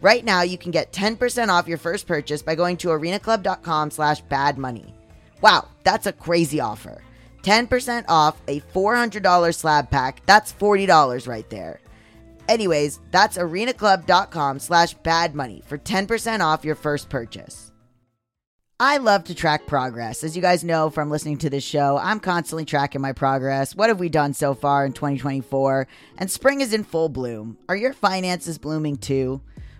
Right now, you can get 10% off your first purchase by going to arenaclub.com slash badmoney. Wow, that's a crazy offer. 10% off a $400 slab pack. That's $40 right there. Anyways, that's arenaclub.com slash badmoney for 10% off your first purchase. I love to track progress. As you guys know from listening to this show, I'm constantly tracking my progress. What have we done so far in 2024? And spring is in full bloom. Are your finances blooming too?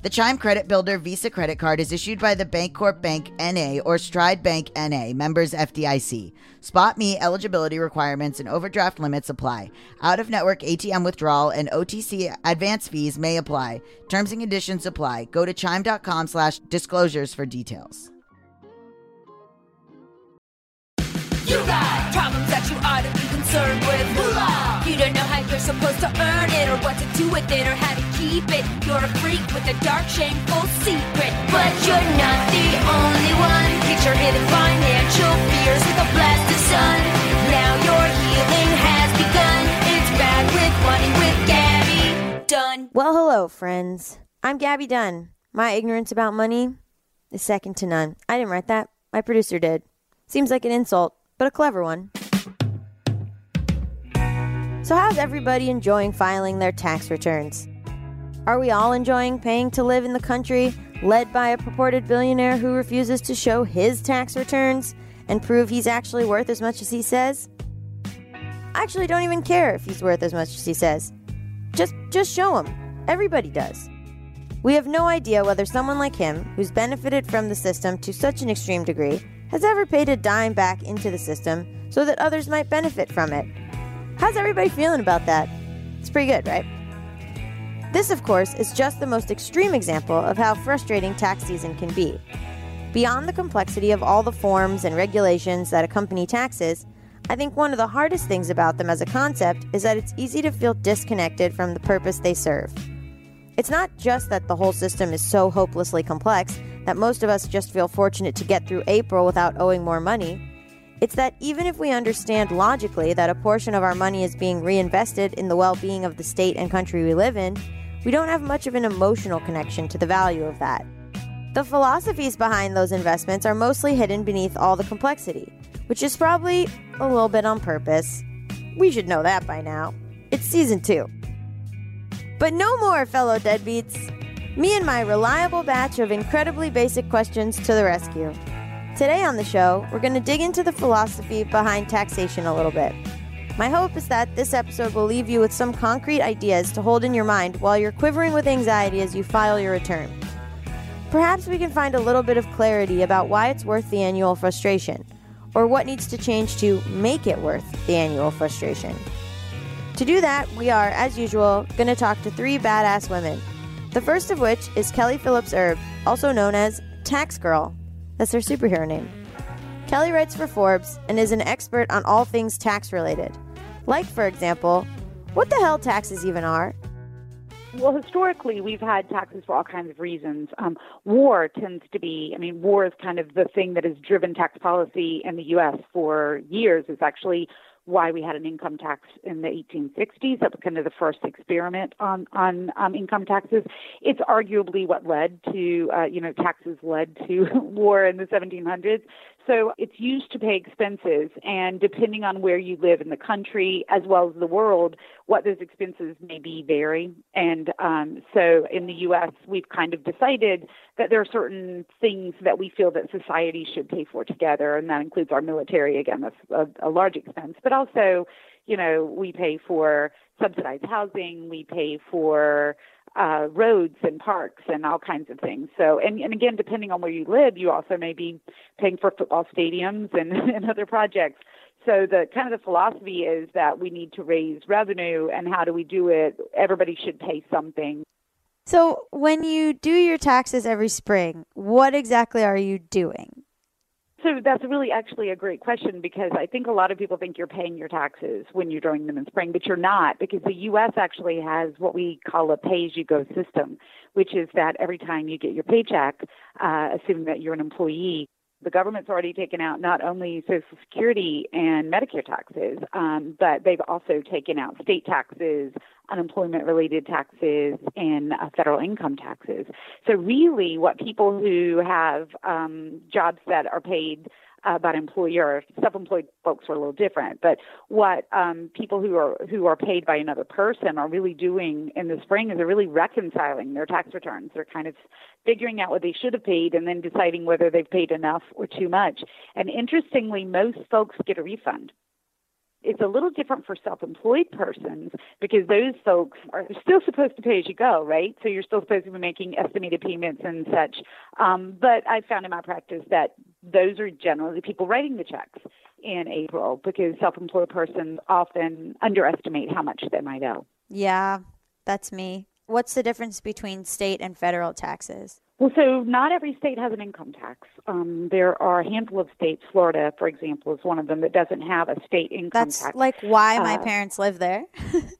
The Chime Credit Builder Visa credit card is issued by the Bancorp Bank NA or Stride Bank NA, members FDIC. Spot Me eligibility requirements and overdraft limits apply. Out of network ATM withdrawal and OTC advance fees may apply. Terms and conditions apply. Go to chime.com slash disclosures for details. You got problems that you ought to be concerned with. You don't supposed to earn it, or what to do with it, or how to keep it. You're a freak with a dark, shameful secret. But you're not the only one. Get your hidden financial fears with a blast of sun. Now your healing has begun. It's bad with money with Gaby Dunne. Well, hello, friends. I'm Gaby Dunne. My ignorance about money is second to none. I didn't write that. My producer did. Seems like an insult, but a clever one. So, how's everybody enjoying filing their tax returns? Are we all enjoying paying to live in the country led by a purported billionaire who refuses to show his tax returns and prove he's actually worth as much as he says? I actually don't even care if he's worth as much as he says. Just just show him. Everybody does. We have no idea whether someone like him, who's benefited from the system to such an extreme degree, has ever paid a dime back into the system so that others might benefit from it. How's everybody feeling about that? It's pretty good, right? This, of course, is just the most extreme example of how frustrating tax season can be. Beyond the complexity of all the forms and regulations that accompany taxes, I think one of the hardest things about them as a concept is that it's easy to feel disconnected from the purpose they serve. It's not just that the whole system is so hopelessly complex that most of us just feel fortunate to get through April without owing more money. It's that even if we understand logically that a portion of our money is being reinvested in the well being of the state and country we live in, we don't have much of an emotional connection to the value of that. The philosophies behind those investments are mostly hidden beneath all the complexity, which is probably a little bit on purpose. We should know that by now. It's season two. But no more, fellow deadbeats. Me and my reliable batch of incredibly basic questions to the rescue. Today on the show, we're going to dig into the philosophy behind taxation a little bit. My hope is that this episode will leave you with some concrete ideas to hold in your mind while you're quivering with anxiety as you file your return. Perhaps we can find a little bit of clarity about why it's worth the annual frustration, or what needs to change to make it worth the annual frustration. To do that, we are, as usual, going to talk to three badass women. The first of which is Kelly Phillips Erb, also known as Tax Girl. That's her superhero name. Kelly writes for Forbes and is an expert on all things tax related. Like, for example, what the hell taxes even are? Well, historically, we've had taxes for all kinds of reasons. Um, war tends to be, I mean, war is kind of the thing that has driven tax policy in the U.S. for years. It's actually why we had an income tax in the 1860s. That was kind of the first experiment on on um, income taxes. It's arguably what led to, uh, you know, taxes led to war in the 1700s. So it's used to pay expenses, and depending on where you live in the country as well as the world, what those expenses may be vary. And um, so in the U.S., we've kind of decided that there are certain things that we feel that society should pay for together, and that includes our military. Again, that's a, a large expense, but also, you know, we pay for subsidized housing, we pay for uh, roads and parks and all kinds of things. So, and, and again, depending on where you live, you also may be paying for football stadiums and, and other projects. So the kind of the philosophy is that we need to raise revenue, and how do we do it? Everybody should pay something. So, when you do your taxes every spring, what exactly are you doing? So that's really actually a great question because I think a lot of people think you're paying your taxes when you're doing them in spring, but you're not because the U.S. actually has what we call a pay-as-you-go system, which is that every time you get your paycheck, uh, assuming that you're an employee, the government's already taken out not only Social Security and Medicare taxes, um, but they've also taken out state taxes, unemployment related taxes, and uh, federal income taxes. So, really, what people who have um, jobs that are paid about employer self-employed folks are a little different. But what um, people who are who are paid by another person are really doing in the spring is they're really reconciling their tax returns. They're kind of figuring out what they should have paid and then deciding whether they've paid enough or too much. And interestingly most folks get a refund it's a little different for self-employed persons because those folks are still supposed to pay as you go, right? So you're still supposed to be making estimated payments and such. Um, but I found in my practice that those are generally people writing the checks in April because self-employed persons often underestimate how much they might owe. Yeah, that's me. What's the difference between state and federal taxes? Well, so not every state has an income tax. Um, there are a handful of states. Florida, for example, is one of them that doesn't have a state income That's tax. like why my Uh, parents live there.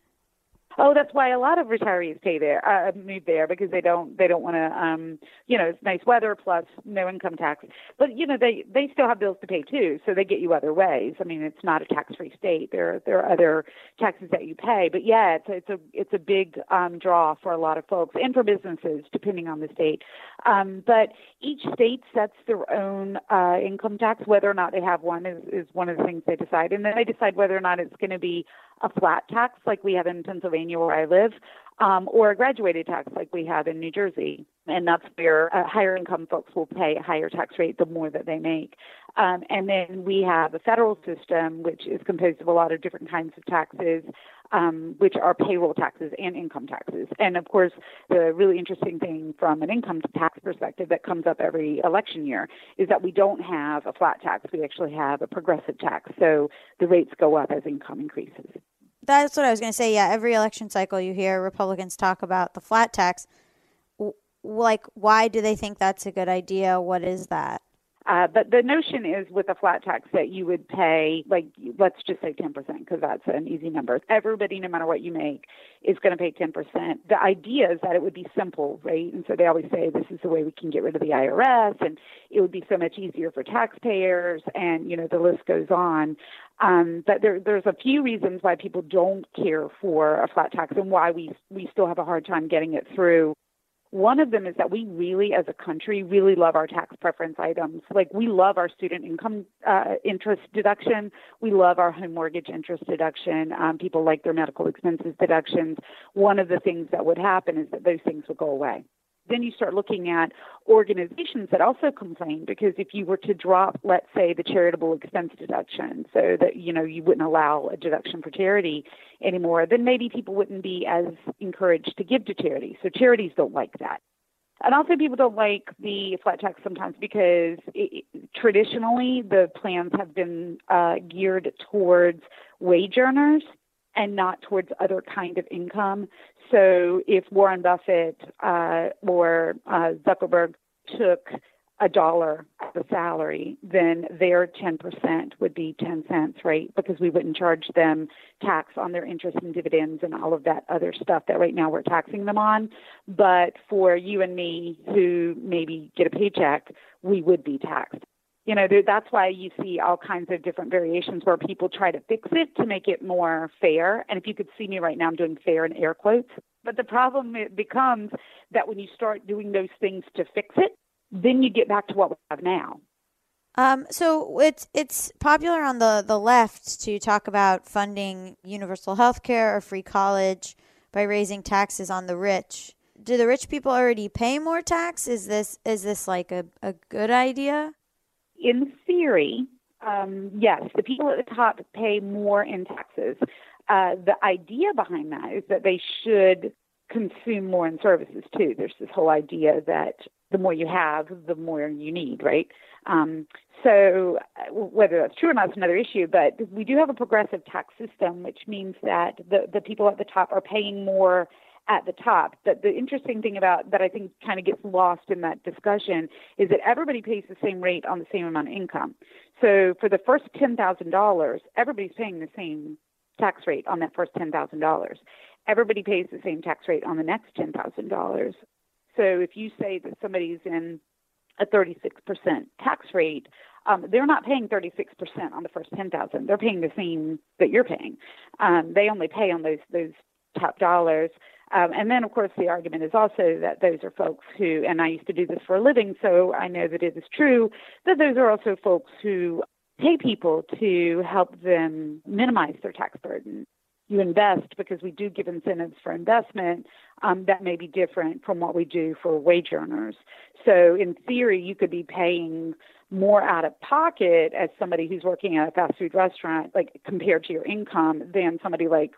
Oh, that's why a lot of retirees pay there, uh, move there because they don't they don't want to, um, you know, it's nice weather plus no income tax. But you know, they they still have bills to pay too, so they get you other ways. I mean, it's not a tax free state. There there are other taxes that you pay, but yeah, it's it's a it's a big um, draw for a lot of folks and for businesses, depending on the state. Um, but each state sets their own uh, income tax. Whether or not they have one is is one of the things they decide, and then they decide whether or not it's going to be a flat tax like we have in Pennsylvania where I live, um, or a graduated tax like we have in New Jersey. And that's where uh, higher income folks will pay a higher tax rate the more that they make. Um, and then we have a federal system which is composed of a lot of different kinds of taxes, um, which are payroll taxes and income taxes. And of course, the really interesting thing from an income tax perspective that comes up every election year is that we don't have a flat tax. We actually have a progressive tax. So the rates go up as income increases. That's what I was going to say. Yeah, every election cycle you hear Republicans talk about the flat tax. W- Like, why do they think that's a good idea? What is that? Uh, but the notion is with a flat tax that you would pay, like, let's just say 10%, because that's an easy number. Everybody, no matter what you make, is going to pay 10%. The idea is that it would be simple, right? And so they always say this is the way we can get rid of the IRS, and it would be so much easier for taxpayers, and, you know, the list goes on. Um, but there, there's a few reasons why people don't care for a flat tax and why we, we still have a hard time getting it through. One of them is that we really, as a country, really love our tax preference items. Like we love our student income uh, interest deduction. We love our home mortgage interest deduction. Um, people like their medical expenses deductions. One of the things that would happen is that those things would go away then you start looking at organizations that also complain because if you were to drop, let's say, the charitable expense deduction, so that you know you wouldn't allow a deduction for charity anymore, then maybe people wouldn't be as encouraged to give to charity. So charities don't like that. And also, people don't like the flat tax sometimes because it, traditionally the plans have been uh, geared towards wage earners and not towards other kind of income. So if Warren Buffett uh, or uh, Zuckerberg took a dollar as salary, then their 10% would be 10 cents, right? Because we wouldn't charge them tax on their interest and dividends and all of that other stuff that right now we're taxing them on. But for you and me who maybe get a paycheck, we would be taxed you know, that's why you see all kinds of different variations where people try to fix it to make it more fair. And if you could see me right now, I'm doing fair in air quotes. But the problem becomes that when you start doing those things to fix it, then you get back to what we have now. Um, so it's it's popular on the, the left to talk about funding universal health care or free college by raising taxes on the rich. Do the rich people already pay more tax? Is this is this like a, a good idea? In theory, um, yes, the people at the top pay more in taxes. Uh, the idea behind that is that they should consume more in services too. There's this whole idea that the more you have, the more you need, right? Um, so uh, whether that's true or not is another issue, but we do have a progressive tax system, which means that the, the people at the top are paying more at the top. That the interesting thing about that I think kind of gets lost in that discussion is that everybody pays the same rate on the same amount of income. So for the first ten thousand dollars, everybody's paying the same tax rate on that first ten thousand dollars. Everybody pays the same tax rate on the next ten thousand dollars. So if you say that somebody's in a 36% tax rate, um, they're not paying 36% on the first 10,000. They're paying the same that you're paying. Um, they only pay on those those top dollars. Um, and then, of course, the argument is also that those are folks who, and I used to do this for a living, so I know that it is true, that those are also folks who pay people to help them minimize their tax burden. You invest because we do give incentives for investment um, that may be different from what we do for wage earners. So, in theory, you could be paying more out of pocket as somebody who's working at a fast food restaurant, like compared to your income, than somebody like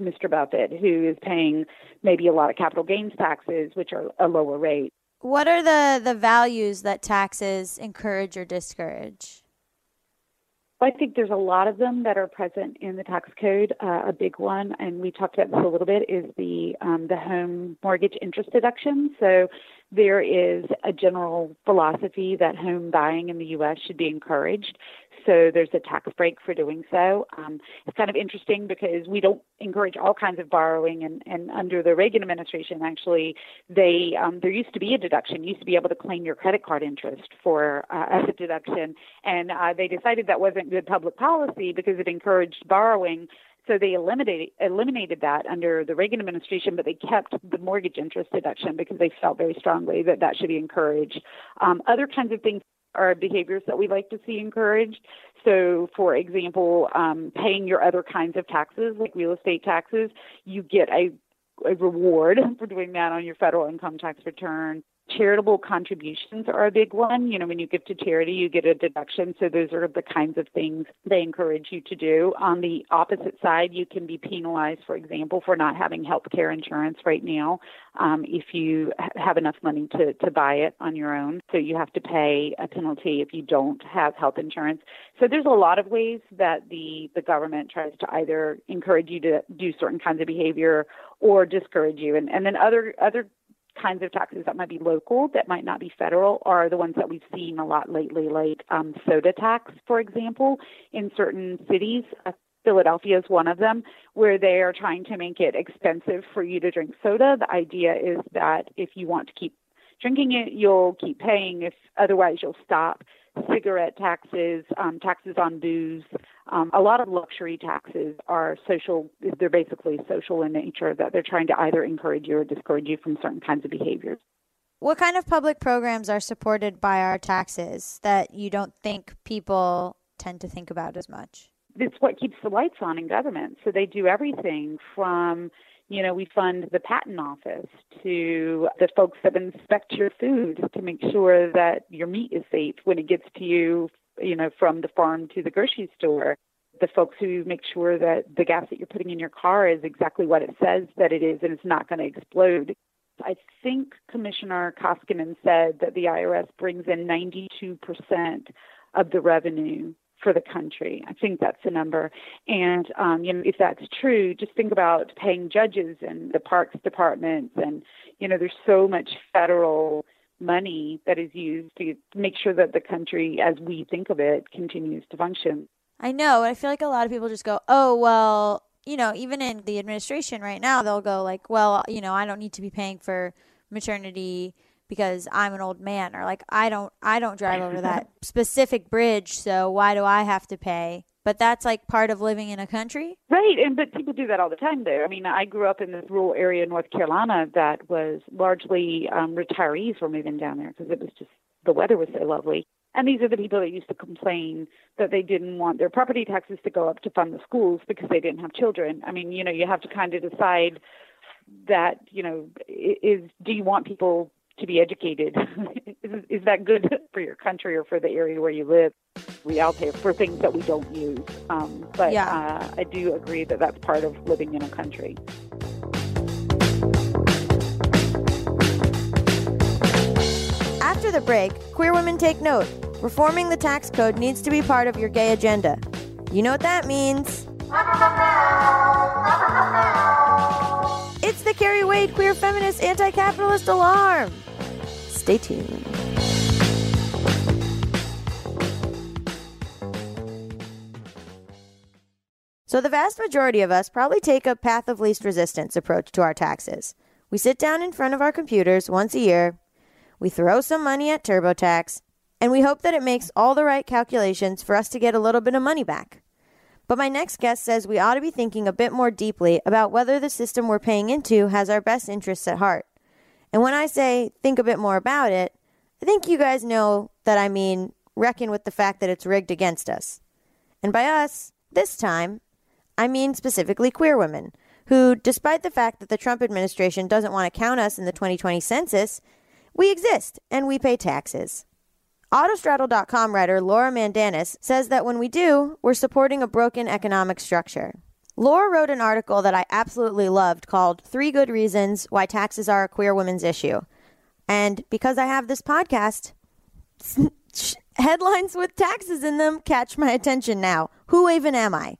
Mr. Buffett, who is paying maybe a lot of capital gains taxes, which are a lower rate. What are the, the values that taxes encourage or discourage? I think there's a lot of them that are present in the tax code. Uh, a big one, and we talked about this a little bit, is the um, the home mortgage interest deduction. So there is a general philosophy that home buying in the U.S. should be encouraged so there's a tax break for doing so. Um, it's kind of interesting because we don't encourage all kinds of borrowing, and, and under the Reagan administration, actually, they um, there used to be a deduction. You used to be able to claim your credit card interest for uh, as a deduction, and uh, they decided that wasn't good public policy because it encouraged borrowing. So they eliminated eliminated that under the Reagan administration, but they kept the mortgage interest deduction because they felt very strongly that that should be encouraged. Um, other kinds of things are behaviors that we like to see encouraged. So, for example, um, paying your other kinds of taxes, like real estate taxes, you get a, a reward for doing that on your federal income tax return charitable contributions are a big one. You know, when you give to charity, you get a deduction. So those are the kinds of things they encourage you to do. On the opposite side, you can be penalized, for example, for not having health care insurance right now um, if you have enough money to, to buy it on your own. So you have to pay a penalty if you don't have health insurance. So there's a lot of ways that the, the government tries to either encourage you to do certain kinds of behavior or discourage you. And, and then other other kinds of taxes that might be local, that might not be federal, are the ones that we've seen a lot lately, like um, soda tax, for example, in certain cities. Uh, Philadelphia is one of them, where they are trying to make it expensive for you to drink soda. The idea is that if you want to keep drinking it, you'll keep paying. If otherwise, you'll stop. Cigarette taxes, um, taxes on booze, um, a lot of luxury taxes are social. They're basically social in nature. That they're trying to either encourage you or discourage you from certain kinds of behaviors. What kind of public programs are supported by our taxes that you don't think people tend to think about as much? It's what keeps the lights on in government. So they do everything from you know, we fund the patent office to the folks that inspect your food to make sure that your meat is safe when it gets to you, you know, from the farm to the grocery store. The folks who make sure that the gas that you're putting in your car is exactly what it says that it is and it's not going to explode. I think Commissioner Koskinen said that the IRS brings in 92% of the revenue for the country. I think that's the number. And um, you know, if that's true, just think about paying judges and the parks departments, and you know, there's so much federal money that is used to make sure that the country, as we think of it, continues to function. I know. I feel like a lot of people just go, "Oh, well." You know, even in the administration right now, they'll go like, "Well, you know, I don't need to be paying for maternity because I'm an old man or like I don't I don't drive over that specific bridge so why do I have to pay? But that's like part of living in a country. Right and but people do that all the time there I mean I grew up in this rural area in North Carolina that was largely um retirees were moving down there because it was just the weather was so lovely. And these are the people that used to complain that they didn't want their property taxes to go up to fund the schools because they didn't have children. I mean you know you have to kind of decide that you know is do you want people to be educated. is, is that good for your country or for the area where you live? We all pay for things that we don't use. Um, but yeah. uh, I do agree that that's part of living in a country. After the break, queer women take note. Reforming the tax code needs to be part of your gay agenda. You know what that means. It's the Carrie Wade Queer Feminist Anti Capitalist Alarm. Stay tuned. So, the vast majority of us probably take a path of least resistance approach to our taxes. We sit down in front of our computers once a year, we throw some money at TurboTax, and we hope that it makes all the right calculations for us to get a little bit of money back. But my next guest says we ought to be thinking a bit more deeply about whether the system we're paying into has our best interests at heart. And when I say think a bit more about it, I think you guys know that I mean reckon with the fact that it's rigged against us. And by us, this time, I mean specifically queer women, who, despite the fact that the Trump administration doesn't want to count us in the 2020 census, we exist and we pay taxes. Autostraddle.com writer Laura Mandanas says that when we do, we're supporting a broken economic structure. Laura wrote an article that I absolutely loved called Three Good Reasons Why Taxes Are a Queer Women's Issue. And because I have this podcast, headlines with taxes in them catch my attention now. Who even am I?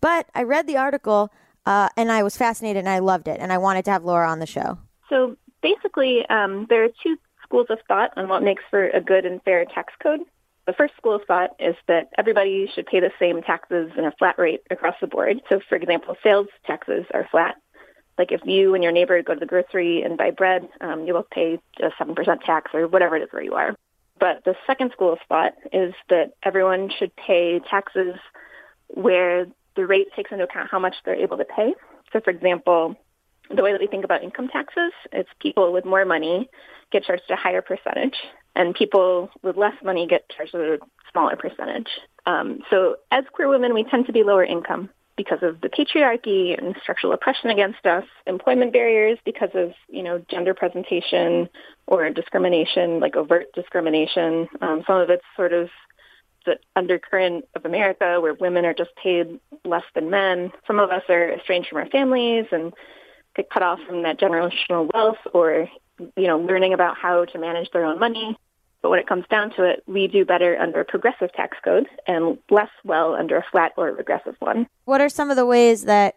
But I read the article uh, and I was fascinated and I loved it. And I wanted to have Laura on the show. So basically, um, there are two schools of thought on what makes for a good and fair tax code. The first school of thought is that everybody should pay the same taxes in a flat rate across the board. So, for example, sales taxes are flat. Like if you and your neighbor go to the grocery and buy bread, um, you both pay a 7% tax or whatever it is where you are. But the second school of thought is that everyone should pay taxes where the rate takes into account how much they're able to pay. So, for example, the way that we think about income taxes is people with more money get charged a higher percentage and people with less money get charged a smaller percentage. Um, so as queer women, we tend to be lower income because of the patriarchy and structural oppression against us, employment barriers because of, you know, gender presentation or discrimination, like overt discrimination. Um, some of it's sort of the undercurrent of America where women are just paid less than men. Some of us are estranged from our families and get cut off from that generational wealth or, you know, learning about how to manage their own money. But when it comes down to it, we do better under a progressive tax code and less well under a flat or regressive one. What are some of the ways that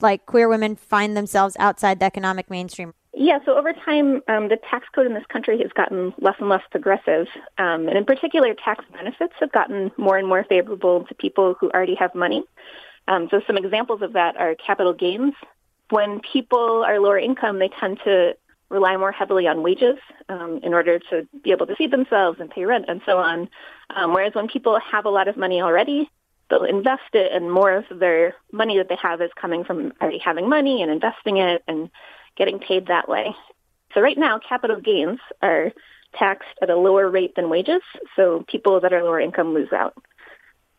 like queer women find themselves outside the economic mainstream? Yeah, so over time, um, the tax code in this country has gotten less and less progressive. Um, and in particular, tax benefits have gotten more and more favorable to people who already have money. Um, so some examples of that are capital gains. When people are lower income, they tend to rely more heavily on wages um, in order to be able to feed themselves and pay rent and so on. Um, whereas when people have a lot of money already, they'll invest it, and more of their money that they have is coming from already having money and investing it and getting paid that way. So right now, capital gains are taxed at a lower rate than wages, so people that are lower income lose out.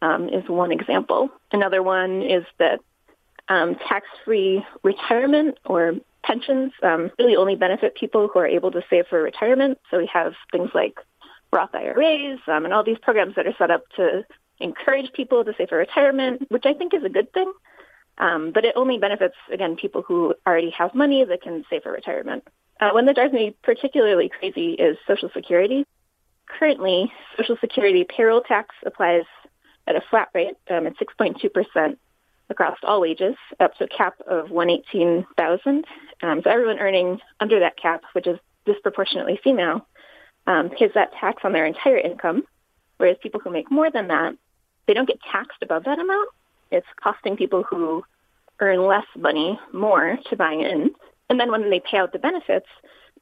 Um, is one example. Another one is that um, tax-free retirement or pensions um, really only benefit people who are able to save for retirement. So we have things like Roth IRAs um, and all these programs that are set up to encourage people to save for retirement, which I think is a good thing. Um, but it only benefits, again, people who already have money that can save for retirement. Uh, one that drives me particularly crazy is Social Security. Currently, Social Security payroll tax applies at a flat rate um, at 6.2% across all wages, up to a cap of 118,000. Um, so everyone earning under that cap, which is disproportionately female, um, pays that tax on their entire income, whereas people who make more than that, they don't get taxed above that amount. It's costing people who earn less money more to buy in. And then when they pay out the benefits,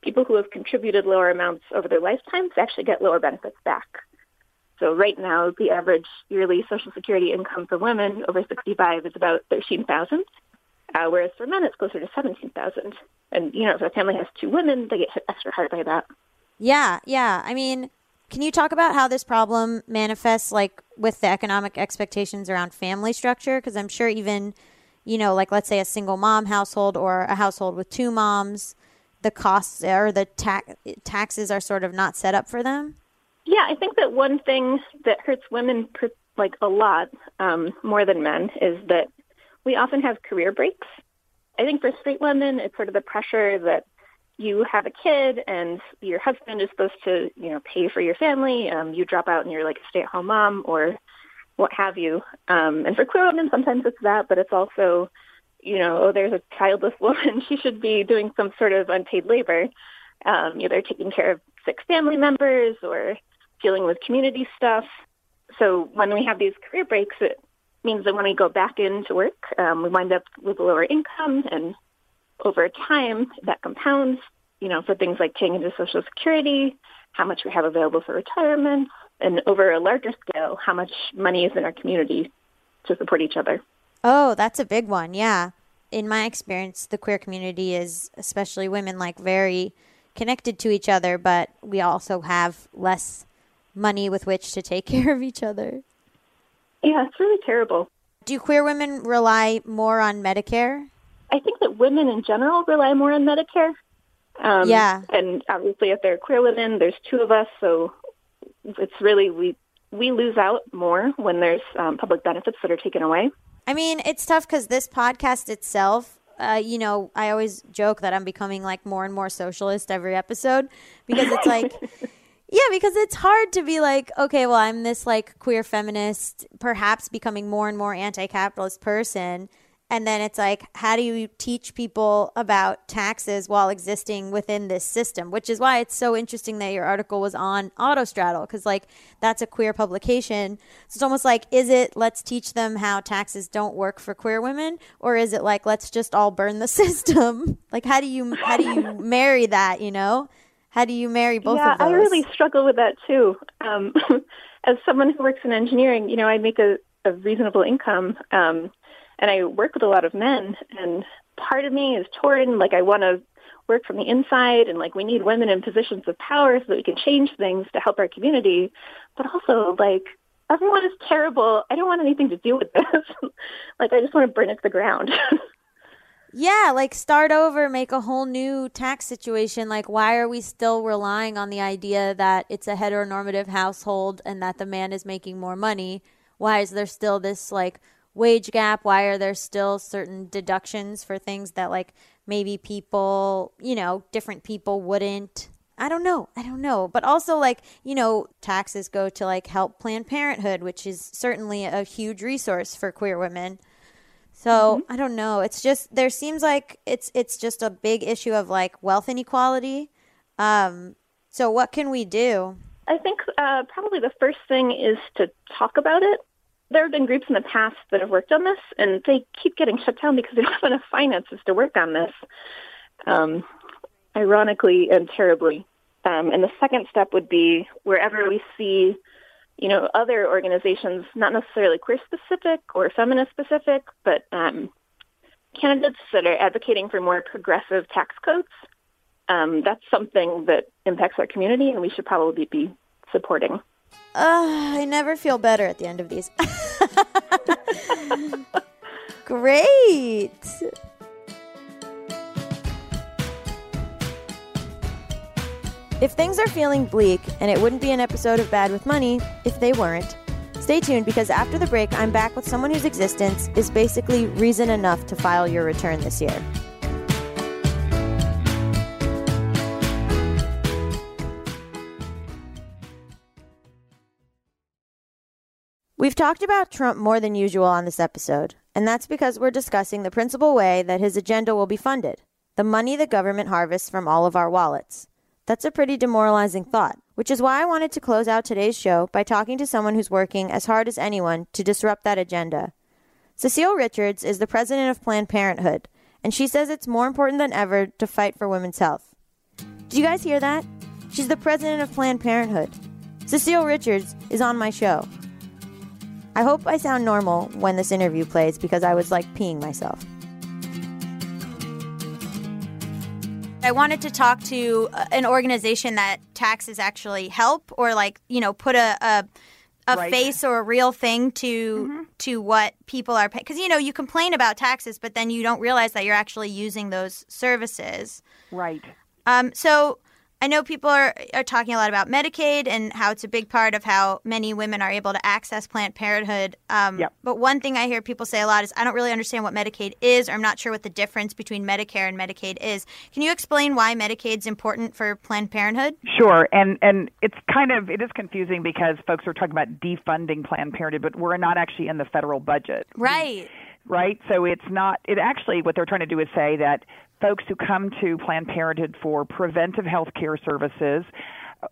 people who have contributed lower amounts over their lifetimes actually get lower benefits back. So right now, the average yearly Social Security income for women over 65 is about 13,000, uh, whereas for men it's closer to 17,000. And you know, if a family has two women, they get hit extra hard by that. Yeah, yeah. I mean, can you talk about how this problem manifests, like with the economic expectations around family structure? Because I'm sure even, you know, like let's say a single mom household or a household with two moms, the costs or the ta- taxes are sort of not set up for them. Yeah, I think that one thing that hurts women like a lot um, more than men is that we often have career breaks. I think for straight women, it's sort of the pressure that you have a kid and your husband is supposed to, you know, pay for your family. Um, you drop out and you're like a stay-at-home mom or what have you. Um, and for queer women, sometimes it's that, but it's also, you know, oh, there's a childless woman. She should be doing some sort of unpaid labor, um, either taking care of sick family members or dealing with community stuff. So when we have these career breaks, it means that when we go back into work, um, we wind up with a lower income and over time, that compounds, you know, for things like paying into Social Security, how much we have available for retirement, and over a larger scale, how much money is in our community to support each other. Oh, that's a big one. Yeah. In my experience, the queer community is, especially women, like very connected to each other, but we also have less money with which to take care of each other. Yeah, it's really terrible. Do queer women rely more on Medicare? I think that women in general rely more on Medicare. Um, yeah. And obviously, if they're queer women, there's two of us, so it's really we we lose out more when there's um, public benefits that are taken away. I mean, it's tough because this podcast itself, uh, you know, I always joke that I'm becoming like more and more socialist every episode because it's like. Yeah, because it's hard to be like, okay, well, I'm this like queer feminist, perhaps becoming more and more anti capitalist person. And then it's like, how do you teach people about taxes while existing within this system? Which is why it's so interesting that your article was on Autostraddle, because, like, that's a queer publication. So it's almost like, is it let's teach them how taxes don't work for queer women? Or is it like, let's just all burn the system? like, how do you, how do you marry that, you know? How do you marry both yeah, of those? I really struggle with that too. Um, as someone who works in engineering, you know, I make a, a reasonable income. Um, and I work with a lot of men and part of me is torn like I want to work from the inside and like we need women in positions of power so that we can change things to help our community but also like everyone is terrible I don't want anything to do with this like I just want to burn it to the ground Yeah, like start over, make a whole new tax situation. Like, why are we still relying on the idea that it's a heteronormative household and that the man is making more money? Why is there still this like wage gap? Why are there still certain deductions for things that like maybe people, you know, different people wouldn't? I don't know. I don't know. But also like, you know, taxes go to like help Planned Parenthood, which is certainly a huge resource for queer women. So I don't know. It's just there seems like it's it's just a big issue of like wealth inequality. Um, so what can we do? I think uh, probably the first thing is to talk about it. There have been groups in the past that have worked on this, and they keep getting shut down because they don't have enough finances to work on this. Um, ironically and terribly. Um, and the second step would be wherever we see, you know, other organizations, not necessarily queer specific or feminist specific, but um, candidates that are advocating for more progressive tax codes. Um, that's something that impacts our community, and we should probably be supporting. Uh, I never feel better at the end of these. Great. If things are feeling bleak, and it wouldn't be an episode of Bad with Money if they weren't, stay tuned because after the break, I'm back with someone whose existence is basically reason enough to file your return this year. We've talked about Trump more than usual on this episode, and that's because we're discussing the principal way that his agenda will be funded the money the government harvests from all of our wallets. That's a pretty demoralizing thought, which is why I wanted to close out today's show by talking to someone who's working as hard as anyone to disrupt that agenda. Cecile Richards is the president of Planned Parenthood, and she says it's more important than ever to fight for women's health. Did you guys hear that? She's the president of Planned Parenthood. Cecile Richards is on my show. I hope I sound normal when this interview plays because I was like peeing myself. I wanted to talk to uh, an organization that taxes actually help or like, you know, put a a, a Right. face or a real thing to to what people are paying. Because, you know, you complain about taxes, but then you don't realize that you're actually using those services. Right. Um, so I know people are, are talking a lot about Medicaid and how it's a big part of how many women are able to access Planned Parenthood. Um, Yep. But one thing I hear people say a lot is, I don't really understand what Medicaid is, or I'm not sure what the difference between Medicare and Medicaid is. Can you explain why Medicaid's important for Planned Parenthood? Sure, and and it's kind of it is confusing because folks are talking about defunding Planned Parenthood, but we're not actually in the federal budget, Right. right? So it's not. It actually what they're trying to do is say that folks who come to Planned Parenthood for preventive health care services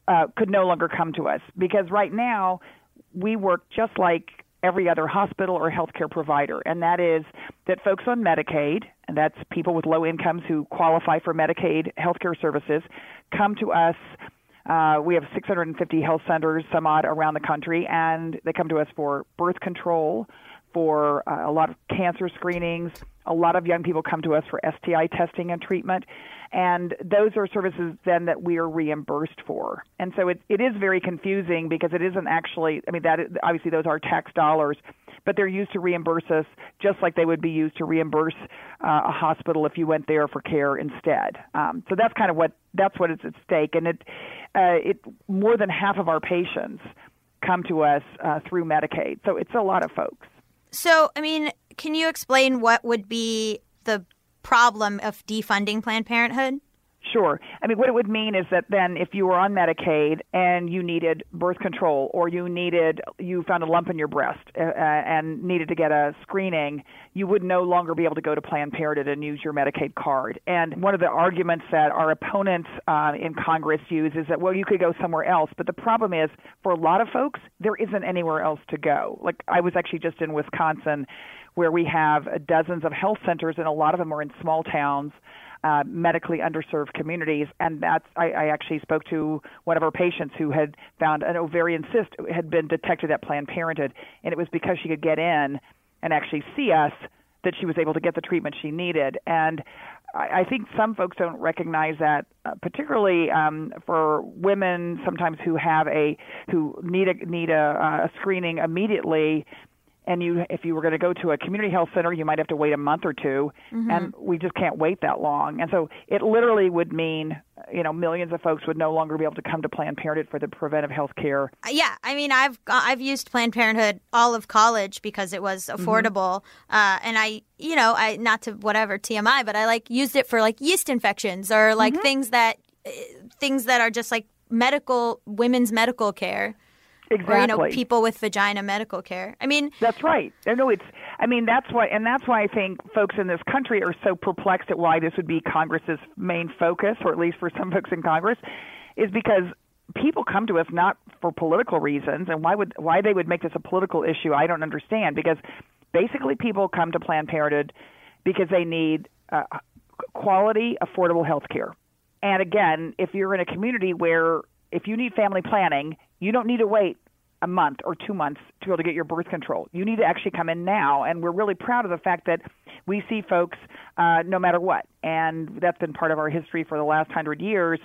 uh, could no longer come to us because right now we work just like every other hospital or healthcare provider, and that is that folks on Medicaid, and that's people with low incomes who qualify for Medicaid healthcare services, come to us. Uh, we have 650 health centers, some odd, around the country, and they come to us for birth control, for uh, a lot of cancer screenings. A lot of young people come to us for STI testing and treatment, and those are services then that we are reimbursed for. And so it, it is very confusing because it isn't actually. I mean, that is, obviously those are tax dollars, but they're used to reimburse us just like they would be used to reimburse uh, a hospital if you went there for care instead. Um, so that's kind of what that's what is at stake, and it uh, it more than half of our patients come to us uh, through Medicaid. So it's a lot of folks. So, I mean, can you explain what would be the problem of defunding Planned Parenthood? Sure. I mean, what it would mean is that then if you were on Medicaid and you needed birth control or you needed, you found a lump in your breast uh, uh, and needed to get a screening, you would no longer be able to go to Planned Parenthood and use your Medicaid card. And one of the arguments that our opponents uh, in Congress use is that, well, you could go somewhere else. But the problem is, for a lot of folks, there isn't anywhere else to go. Like, I was actually just in Wisconsin where we have dozens of health centers, and a lot of them are in small towns uh, medically underserved communities. And that's, I, I actually spoke to one of our patients who had found an ovarian cyst had been detected at Planned Parenthood, and it was because she could get in and actually see us that she was able to get the treatment she needed. And I, I think some folks don't recognize that, uh, particularly um, for women sometimes who have a who need a need a, uh, a screening immediately and you if you were going to go to a community health center you might have to wait a month or 2 and we just can't wait that long. And so it literally would mean you know millions of folks would no longer be able to come to planned parenthood for the preventive health care. Yeah, I mean, I've I've used Planned Parenthood all of college because it was affordable, uh, and I, you know, I not to whatever TMI, but I like used it for like yeast infections or like things that uh, things that are just like medical women's medical care exactly or you know people with vagina medical care. I mean, That's right. Know it's. I mean, that's why, and that's why I think folks in this country are so perplexed at why this would be Congress's main focus, or at least for some folks in Congress, is because people come to us not for political reasons, and why would why they would make this a political issue, I don't understand. Because basically, people come to Planned Parenthood because they need uh, quality, affordable health care. And again, if you're in a community where if you need family planning, you don't need to wait a month or two months to be able to get your birth control. You need to actually come in now, and we're really proud of the fact that we see folks uh, no matter what, and that's been part of our history for the last hundred years.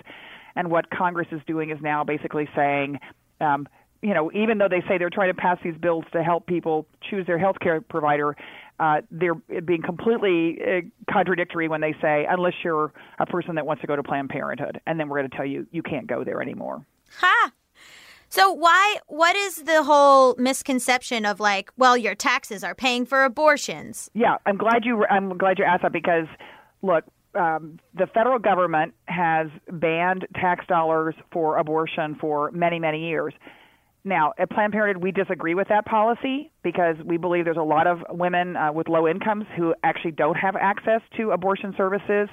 And what Congress is doing is now basically saying, um, you know, even though they say they're trying to pass these bills to help people choose their health care provider, uh, they're being completely uh, contradictory when they say, unless you're a person that wants to go to Planned Parenthood, and then we're going to tell you you can't go there anymore. Ha! So why what is the whole misconception of like, well, your taxes are paying for abortions? Yeah, I'm glad you I'm glad you asked that because look, um, the federal government has banned tax dollars for abortion for many many years. Now, at Planned Parenthood, we disagree with that policy because we believe there's a lot of women uh, with low incomes who actually don't have access to abortion services,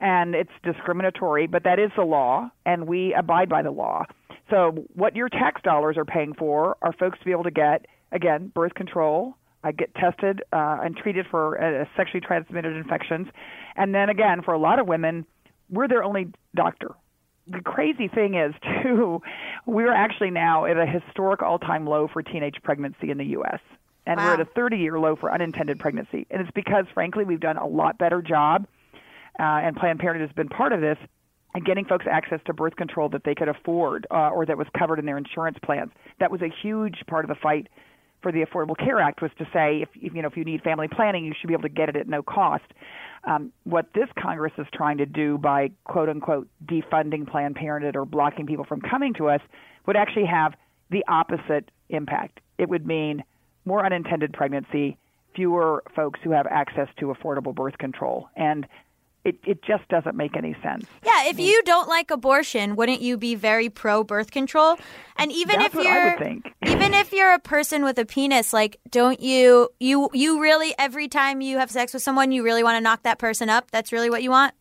and it's discriminatory. But that is the law, and we abide by the law. So what your tax dollars are paying for are folks to be able to get again birth control, I get tested uh, and treated for uh, sexually transmitted infections, and then again for a lot of women, we're their only doctor. The crazy thing is too, we're actually now at a historic all-time low for teenage pregnancy in the U.S. And Wow. we're at a 30-year low for unintended pregnancy, and it's because, frankly, we've done a lot better job, uh, and Planned Parenthood has been part of this and getting folks access to birth control that they could afford uh, or that was covered in their insurance plans. That was a huge part of the fight for the Affordable Care Act was to say if, if you know if you need family planning, you should be able to get it at no cost. Um, what this Congress is trying to do by quote unquote defunding Planned Parenthood or blocking people from coming to us would actually have the opposite impact. It would mean more unintended pregnancy, fewer folks who have access to affordable birth control, and it, it just doesn't make any sense. Yeah, if you don't like abortion, wouldn't you be very pro birth control? And even That's if you're I would think. even if you're a person with a penis, like don't you you you really every time you have sex with someone, you really want to knock that person up? That's really what you want?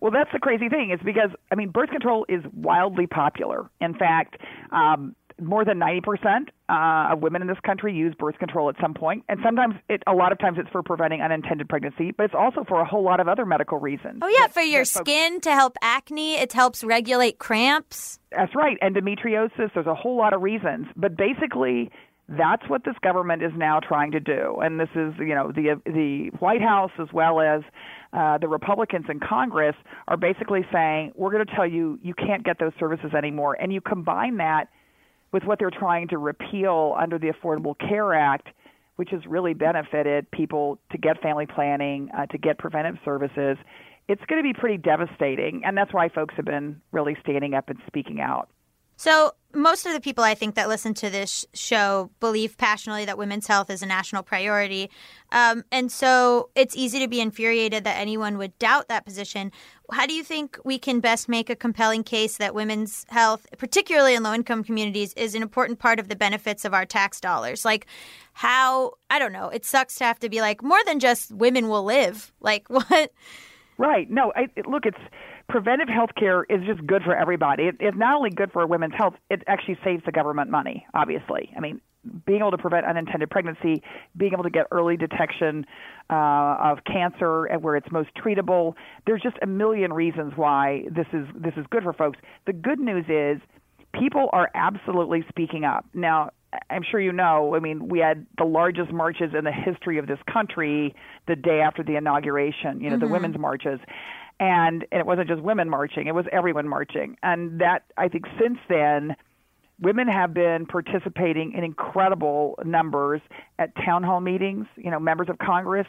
Well, that's the crazy thing. Is because I mean, birth control is wildly popular. In fact, um, more than ninety percent uh, of women in this country use birth control at some point, and sometimes it. A lot of times, it's for preventing unintended pregnancy, but it's also for a whole lot of other medical reasons. Oh yeah, that- for your that folks- skin to help acne, it helps regulate cramps. That's right. Endometriosis, there's a whole lot of reasons. But basically, that's what this government is now trying to do. And this is, you know, the the White House as well as uh, the Republicans in Congress are basically saying, we're going to tell you you can't get those services anymore. And you combine that with what they're trying to repeal under the Affordable Care Act, which has really benefited people to get family planning, uh, to get preventive services. It's going to be pretty devastating, and that's why folks have been really standing up and speaking out. So, most of the people I think that listen to this show believe passionately that women's health is a national priority. Um, and so it's easy to be infuriated that anyone would doubt that position. How do you think we can best make a compelling case that women's health, particularly in low income communities, is an important part of the benefits of our tax dollars? Like, how, I don't know, it sucks to have to be like, more than just women will live. Like, what? Right. No, I, look, it's preventive health care is just good for everybody. It, it's not only good for women's health, it actually saves the government money, obviously. I mean, being able to prevent unintended pregnancy, being able to get early detection uh, of cancer and where it's most treatable. There's just a million reasons why this is this is good for folks. The good news is people are absolutely speaking up. Now, I'm sure you know, I mean, we had the largest marches in the history of this country the day after the inauguration, you know, the women's marches. And, and it wasn't just women marching, it was everyone marching. And that, I think, since then, women have been participating in incredible numbers at town hall meetings, you know, members of Congress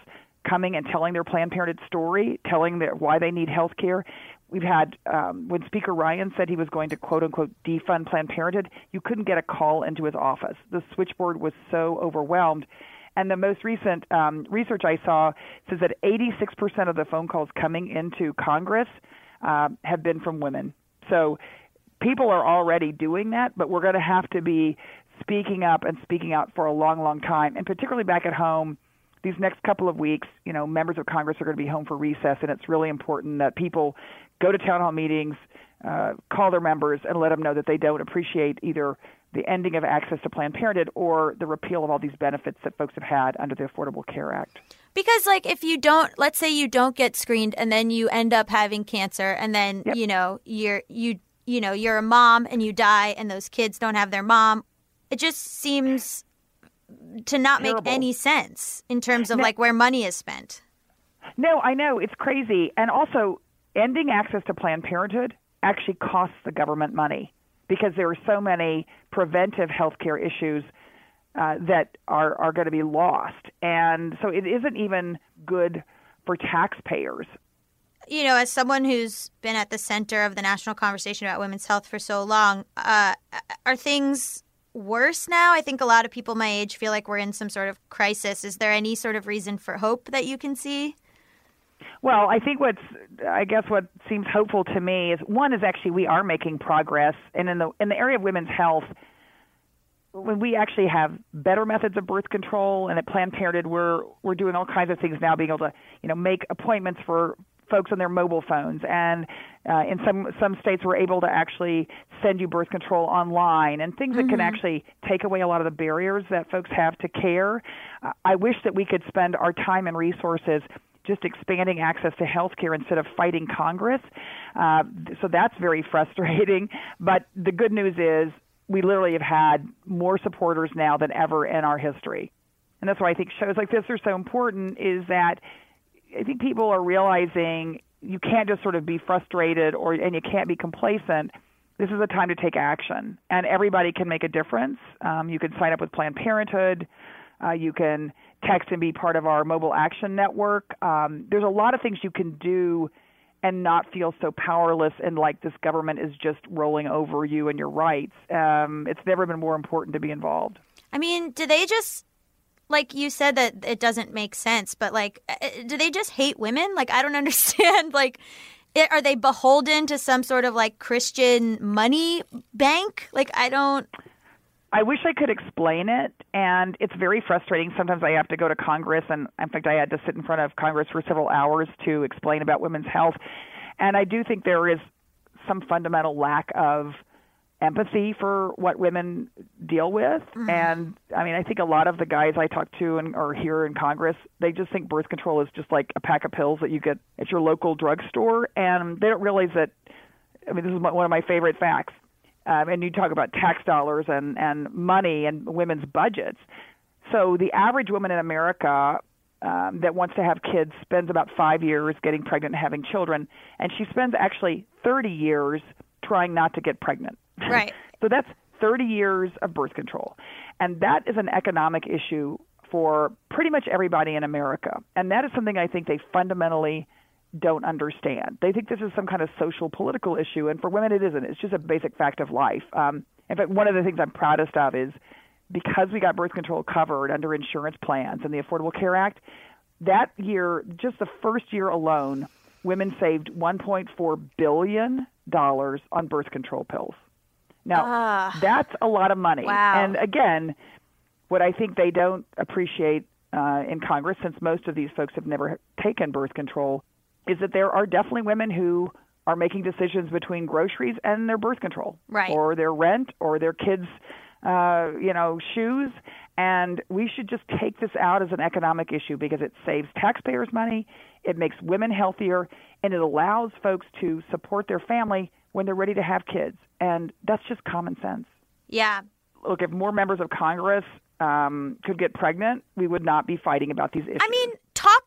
coming and telling their Planned Parenthood story, telling their, why they need health care. We've had, um, when Speaker Ryan said he was going to quote unquote defund Planned Parenthood, you couldn't get a call into his office. The switchboard was so overwhelmed. And the most recent um, research I saw says that 86% of the phone calls coming into Congress uh, have been from women. So people are already doing that, but we're going to have to be speaking up and speaking out for a long, long time. And particularly back at home, these next couple of weeks, you know, members of Congress are going to be home for recess, and it's really important that people go to town hall meetings, uh, call their members, and let them know that they don't appreciate either the ending of access to Planned Parenthood or the repeal of all these benefits that folks have had under the Affordable Care Act. Because like if you don't let's say you don't get screened and then you end up having cancer and then Yep. you know you're you you know you're a mom and you die and those kids don't have their mom it just seems to not make any sense in terms of No. like where money is spent. No, I know it's crazy, and also ending access to Planned Parenthood actually costs the government money because there are so many preventive health care issues uh, that are are going to be lost, and so it isn't even good for taxpayers. you know, as someone who's been at the center of the national conversation about women's health for so long, uh, are things worse now? I think a lot of people my age feel like we're in some sort of crisis. Is there any sort of reason for hope that you can see? Well, I think what's I guess what seems hopeful to me is one is actually we are making progress, and in the in the area of women's health, when we actually have better methods of birth control, and at Planned Parenthood we're we're doing all kinds of things now, being able to you know make appointments for folks on their mobile phones, and uh, in some some states we're able to actually send you birth control online, and things that can actually take away a lot of the barriers that folks have to care. Uh, I wish that we could spend our time and resources just expanding access to health care instead of fighting Congress. Uh, so that's very frustrating. But the good news is we literally have had more supporters now than ever in our history. And that's why I think shows like this are so important is that I think people are realizing you can't just sort of be frustrated or and you can't be complacent. This is a time to take action, and everybody can make a difference. Um, you can sign up with Planned Parenthood. Uh, you can text and be part of our mobile action network. Um, there's a lot of things you can do and not feel so powerless and like this government is just rolling over you and your rights. Um, it's never been more important to be involved. I mean, do they just like you said that it doesn't make sense, but like uh, do they just hate women? Like I don't understand like i- are they beholden to some sort of like Christian money bank? Like I don't I wish I could explain it, and it's very frustrating. Sometimes I have to go to Congress, and in fact, I had to sit in front of Congress for several hours to explain about women's health. And I do think there is some fundamental lack of empathy for what women deal with. Mm-hmm. And I mean, I think a lot of the guys I talk to and or here in Congress, they just think birth control is just like a pack of pills that you get at your local drugstore, and they don't realize that. I mean, this is one of my favorite facts. Um, and you talk about tax dollars and, and money and women's budgets. So the average woman in America um, that wants to have kids spends about five years getting pregnant and having children, and she spends actually 30 years trying not to get pregnant. Right. so that's 30 years of birth control. And that is an economic issue for pretty much everybody in America. And that is something I think they fundamentally don't understand. They think this is some kind of social political issue, and for women it isn't. It's just a basic fact of life. Um, in fact, one of the things I'm proudest of is because we got birth control covered under insurance plans and the Affordable Care Act, that year, just the first year alone, women saved 1.4 billion dollars on birth control pills. Now, that's a lot of money. Wow. And again, what I think they don't appreciate uh, in Congress, since most of these folks have never taken birth control, is that there are definitely women who are making decisions between groceries and their birth control, Right. or their rent, or their kids' uh, you know shoes. And we should just take this out as an economic issue because it saves taxpayers money, it makes women healthier, and it allows folks to support their family when they're ready to have kids. And that's just common sense yeah. look, if more members of Congress um, could get pregnant, we would not be fighting about these issues. I mean,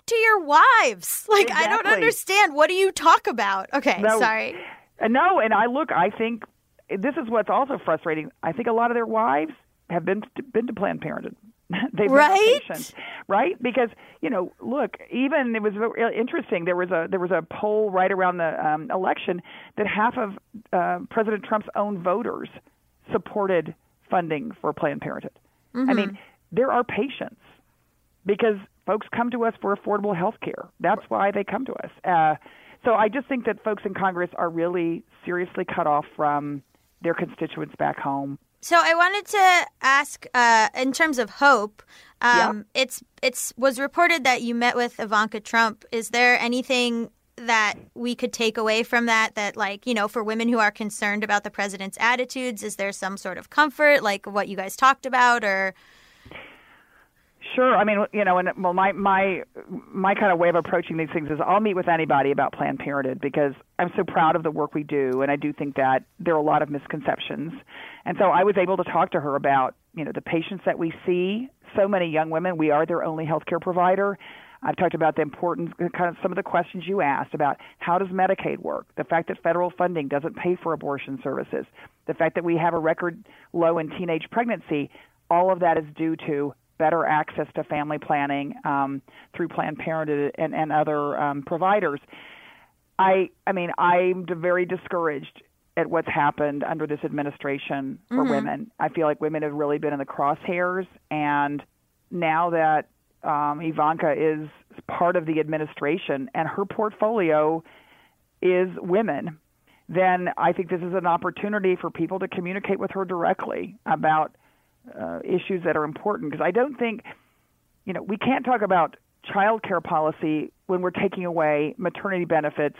to your wives. Like I don't understand. What do you talk about? Okay, No. sorry. Uh, no, and I look, I think this is what's also frustrating. I think a lot of their wives have been to, been to Planned Parenthood. They've Right? been patient, right? Because you know, look, even it was interesting. There was a there was a poll right around the um, election that half of uh, President Trump's own voters supported funding for Planned Parenthood. I mean, there are patients because folks come to us for affordable health care. That's why they come to us. Uh, so I just think that folks in Congress are really seriously cut off from their constituents back home. So I wanted to ask, uh, in terms of hope, Um, It's it's was reported that you met with Ivanka Trump. Is there anything that we could take away from that? That like you know, for women who are concerned about the president's attitudes, is there some sort of comfort, like what you guys talked about, or Sure. I mean, you know, and well, my my my kind of way of approaching these things is I'll meet with anybody about Planned Parenthood because I'm so proud of the work we do, and I do think that there are a lot of misconceptions, and so I was able to talk to her about you know the patients that we see. So many young women, we are their only healthcare provider. I've talked about the importance, uh, kind of some of the questions you asked about how does Medicaid work, the fact that federal funding doesn't pay for abortion services, the fact that we have a record low in teenage pregnancy. All of that is due to better access to family planning um, through Planned Parenthood and, and other um, providers. I, I mean, I'm very discouraged at what's happened under this administration for Mm-hmm. women. I feel like women have really been in the crosshairs, and now that um, Ivanka is part of the administration and her portfolio is women, then I think this is an opportunity for people to communicate with her directly about uh, issues that are important because I don't think, you know, we can't talk about child care policy when we're taking away maternity benefits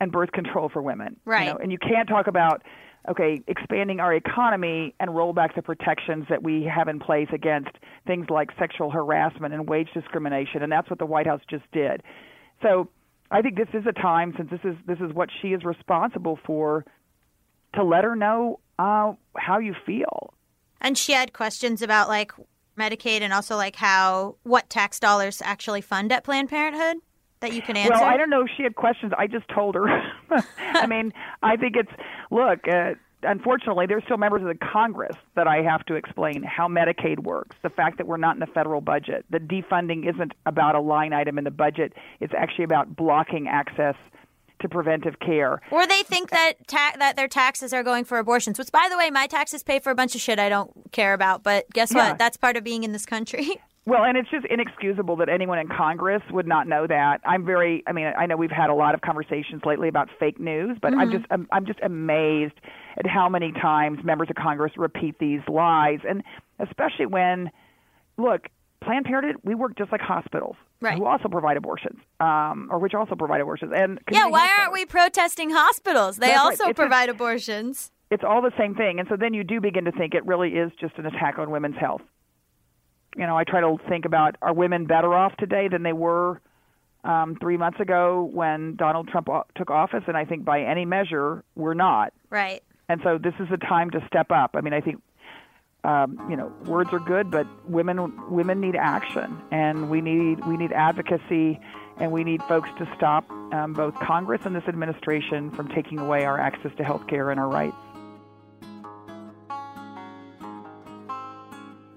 and birth control for women. you Right. know, and you can't talk about, okay, expanding our economy and roll back the protections that we have in place against things like sexual harassment and wage discrimination. And that's what the White House just did. So I think this is a time, since this is this is what she is responsible for, to let her know uh, how you feel. And she had questions about like Medicaid and also like how what tax dollars actually fund at Planned Parenthood that you can answer. Well, I don't know if she had questions. I just told her. I mean, I think it's look. Uh, unfortunately, there's still members of the Congress that I have to explain how Medicaid works. The fact that we're not in the federal budget. The defunding isn't about a line item in the budget. It's actually about blocking access to preventive care. Or they think that ta- that their taxes are going for abortions, which, by the way, my taxes pay for a bunch of shit I don't care about. But guess Yeah. what? That's part of being in this country. Well, and it's just inexcusable that anyone in Congress would not know that. I'm very I mean, I know we've had a lot of conversations lately about fake news, but I'm mm-hmm. just I'm, I'm just amazed at how many times members of Congress repeat these lies and especially when look, Planned Parenthood, we work just like hospitals Right. who also provide abortions, um, or which also provide abortions. And yeah, why aren't we protesting hospitals? They That's also a- provide abortions. it's all the same thing. And so then you do begin to think it really is just an attack on women's health. You know, I try to think about are women better off today than they were um, three months ago when Donald Trump o- took office? And I think by any measure, we're not. Right. And so this is the time to step up. I mean, I think. Um, you know, words are good, but women women need action, and we need we need advocacy, and we need folks to stop um, both Congress and this administration from taking away our access to health care and our rights.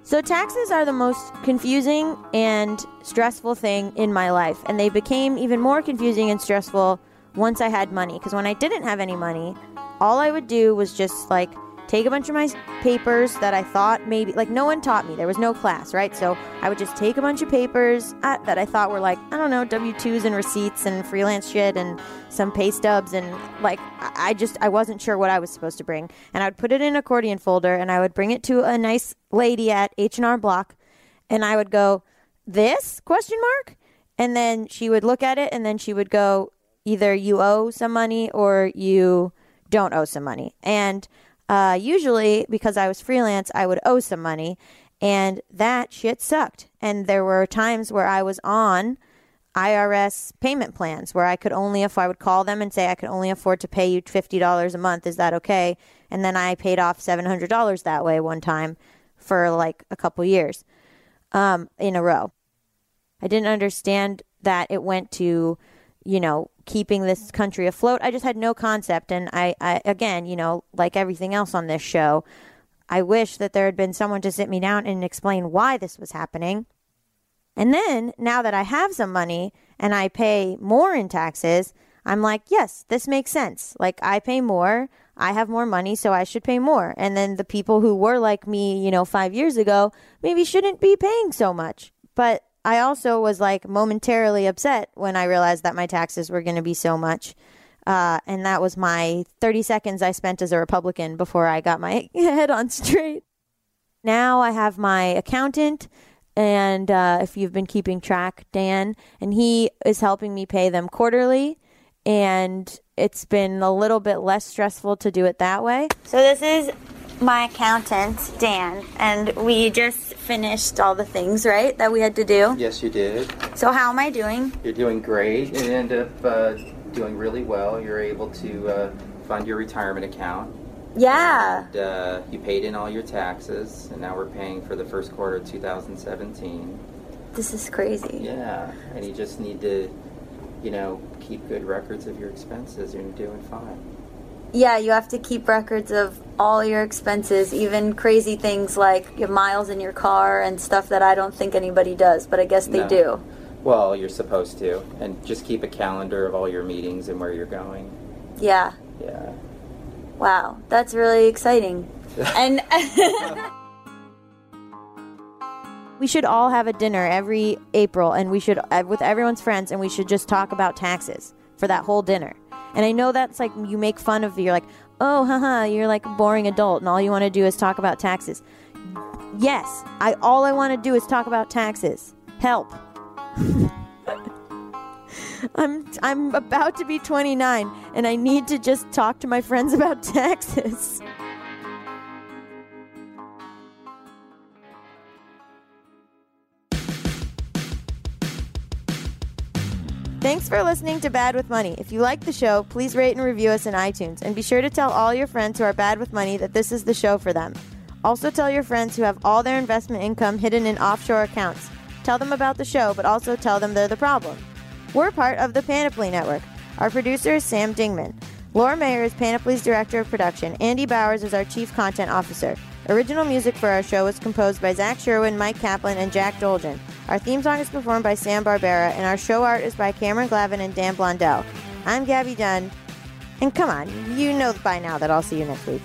So, taxes are the most confusing and stressful thing in my life. And they became even more confusing and stressful once I had money. Because when I didn't have any money, all I would do was just like take a bunch of my papers that I thought maybe, like, no one taught me. There was no class, right? So, I would just take a bunch of papers uh, that I thought were like, I don't know, W 2s and receipts and freelance shit and some pay stubs. And like, I I just, I wasn't sure what I was supposed to bring. And I would put it in an accordion folder and I would bring it to a nice lady at H&R Block and I would go, "This?" question mark. And then she would look at it and then she would go, either you owe some money or you don't owe some money. And uh, usually because I was freelance, I would owe some money and that shit sucked. And there were times where I was on IRS payment plans where I could only if I would call them and say I could only afford to pay you $50 a month. Is that okay? And then I paid off $700 that way one time for like a couple years um, in a row. I didn't understand that it went to you know keeping this country afloat I just had no concept and I, I again you know like everything else on this show I wish that there had been someone to sit me down and explain why this was happening and then now that I have some money and I pay more in taxes, I'm like, yes, this makes sense. Like I pay more, I have more money, so I should pay more. And then the people who were like me, you know, five years ago, maybe shouldn't be paying so much. But I also was like momentarily upset when I realized that my taxes were going to be so much. Uh, and that was my 30 seconds I spent as a Republican before I got my head on straight. Now I have my accountant And uh, if you've been keeping track, Dan, and he is helping me pay them quarterly. And it's been a little bit less stressful to do it that way. So this is my accountant, Dan, and we just finished all the things, right, that we had to do. Yes, you did. So how am I doing? You're doing great. You ended up uh, doing really well. You're able to uh, fund your retirement account. Yeah. And, uh, you paid in all your taxes, and now we're paying for the first quarter of 2017. This is crazy. Yeah, and you just need to, you know, keep good records of your expenses, and you're doing fine. Yeah, you have to keep records of all your expenses, even crazy things like your miles in your car and stuff that I don't think anybody does, but I guess they No. do. Well, you're supposed to, and just keep a calendar of all your meetings and where you're going. Yeah. Yeah. Wow, that's really exciting. and We should all have a dinner every April, and we should uh, with everyone's friends, and we should just talk about taxes for that whole dinner. And I know that's like you make fun of. You're like, oh, haha, you're like a boring adult, and all you want to do is talk about taxes. Yes, I all I want to do is talk about taxes. Help. I'm I'm about to be 29, and I need to just talk to my friends about taxes. Thanks for listening to Bad with Money. If you like the show, please rate and review us in iTunes, and be sure to tell all your friends who are bad with money that this is the show for them. Also, tell your friends who have all their investment income hidden in offshore accounts. Tell them about the show, but also tell them they're the problem. We're part of the Panoply Network. Our producer is Sam Dingman. Laura Mayer is Panoply's Director of Production. Andy Bowers is our Chief Content Officer. Original music for our show was composed by Zach Sherwin, Mike Kaplan, and Jack Dolgen. Our theme song is performed by Sam Barbera, and our show art is by Cameron Glavin and Dan Blondell. I'm Gaby Dunne. And come on, you know by now that I'll see you next week.